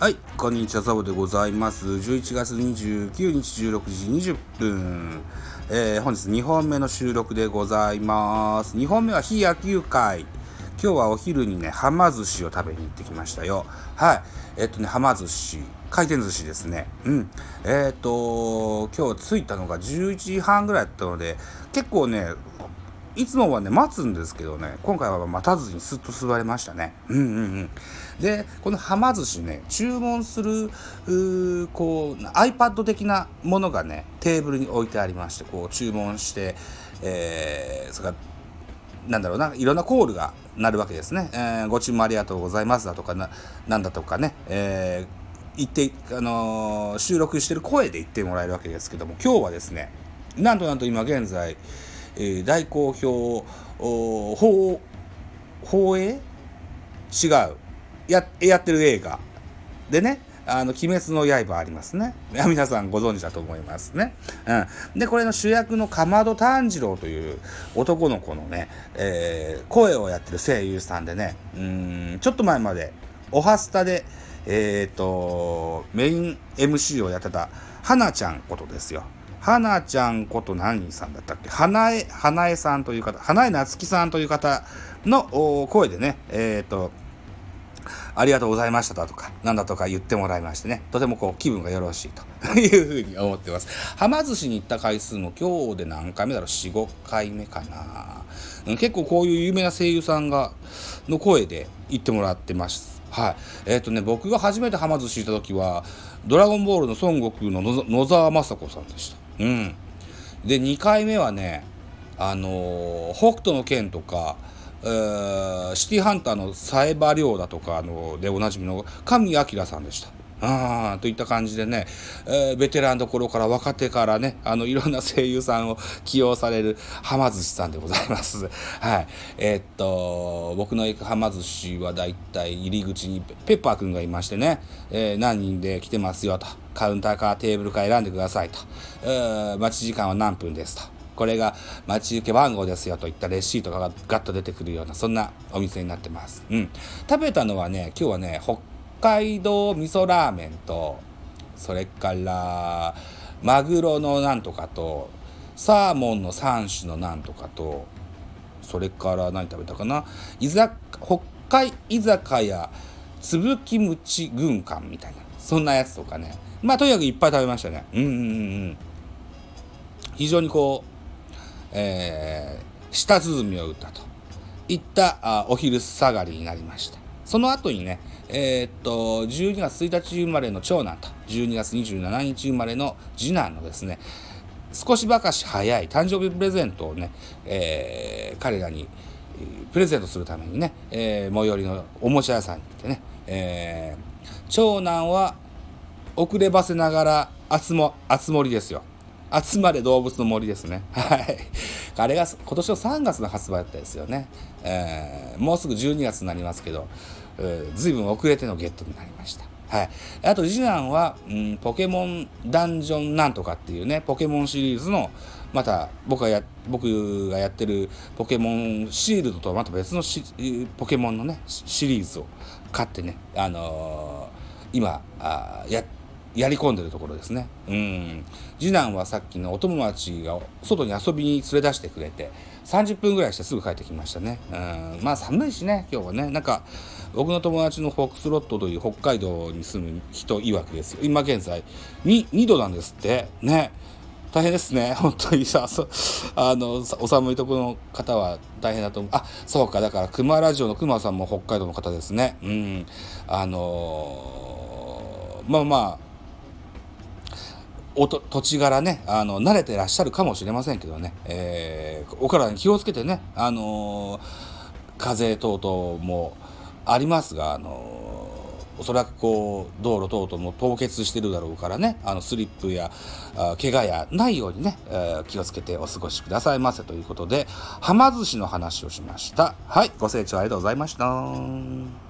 はい、こんにちは、サボでございます。11月29日16時20分、えー本日2本目の収録でございます。2本目は非野球会。今日はお昼にね、はま寿司を食べに行ってきましたよ。はい。えっとね、はま寿司。回転寿司ですね。うん。えっと、今日着いたのが11時半ぐらいだったので、結構ね、いつもはね、待つんですけどね、今回は待たずにすっと座れましたね。うんうんうん。で、このはま寿司ね、注文する、うこう、iPad 的なものがね、テーブルに置いてありまして、こう、注文して、えー、それから、なんだろうな、いろんなコールが鳴るわけですね。えーご注文ありがとうございますだとかな、なんだとかね、えー言って、あのー収録してる声で言ってもらえるわけですけども、今日はですね、なんとなんと今現在、え大好評、お放、放映？違う。や、やってる映画。でね、あの、鬼滅の刃ありますね。皆さんご存知だと思いますね。うん。で、これの主役のかまど炭治郎という男の子のね、えー声をやってる声優さんでね、うん、ちょっと前まで、おはスタで、えっ、と、メイン MC をやってた、花ちゃんことですよ。花ちゃんこと何さんだったっけ？花江、花江さんという方、花江夏樹さんという方の声でね、えっ、と、ありがとうございましただとか、なんだとか言ってもらいましてね、とてもこう気分がよろしいというふうに思ってます。はま寿司に行った回数も今日で何回目だろう ?4、5回目かな。結構こういう有名な声優さんが、の声で言ってもらってます。はい。えっ、とね、僕が初めてはま寿司行った時は、ドラゴンボールの孫悟空の野沢雅子さんでした。うん。で、2回目はね、あのー北斗の拳とか、シティハンターのサイバ亮だとかあのでおなじみの神明さんでした。あーといった感じでね、えーベテランどころから若手からね、あの、いろんな声優さんを起用されるはま寿司さんでございます。はい。えーっと、僕の行くはま寿司はだいたい入り口にペッパーくんがいましてね、えー何人で来てますよと、カウンターかテーブルか選んでくださいと、えー待ち時間は何分ですと。これが待ち受け番号ですよといったレシートがガッと出てくるような、そんなお店になってます。うん。食べたのはね、今日はね、北海道味噌ラーメンと、それから、マグロのなんとかと、サーモンの3種のなんとかと、それから何食べたかな？居酒北海居酒屋つぶきむち軍艦みたいなそんなやつとかね。まあとにかくいっぱい食べましたね。うんうんうんうん。非常にこう、えー、舌鼓を打ったと。いったあお昼下がりになりました。その後にねえーっと12月1日生まれの長男と12月27日生まれの次男のですね少しばかし早い誕生日プレゼントをね、えー彼らにプレゼントするためにね、えー最寄りのおもちゃ屋さんに行ってね、えー長男は遅ればせながら集も集まりですよ。集まれ動物の森ですね。はい。あれが今年の3月の発売だったですよね、えーもうすぐ12月になりますけど、えー、ずいぶん遅れてのゲットになりました。はい、あと次男は、うん、ポケモンダンジョンなんとかっていうねポケモンシリーズのまた僕がや僕がやってるポケモンシールドとはまた別のポケモンのねシリーズを買ってねあのー今あーややり込んでるところですね。うん。次男はさっきのお友達が外に遊びに連れ出してくれて、30分ぐらいしてすぐ帰ってきましたね。うん。まあ寒いしね、今日はね。なんか、僕の友達のフォックスロットという北海道に住む人曰くですよ。今現在2、2度なんですって。ね。大変ですね。本当にさ、そあの、お寒いところの方は大変だと思う。あ、そうか。だから、熊ラジオの熊さんも北海道の方ですね。うん。あのーまあまあ、おと土地柄ね、あの、慣れてらっしゃるかもしれませんけどね、えーお体に気をつけてね、あのー風等々もありますが、あのーおそらくこう、道路等々も凍結してるだろうからね、あの、スリップや、あ怪我やないようにね、えー気をつけてお過ごしくださいませということで、はま寿司の話をしました。はい、ご清聴ありがとうございました。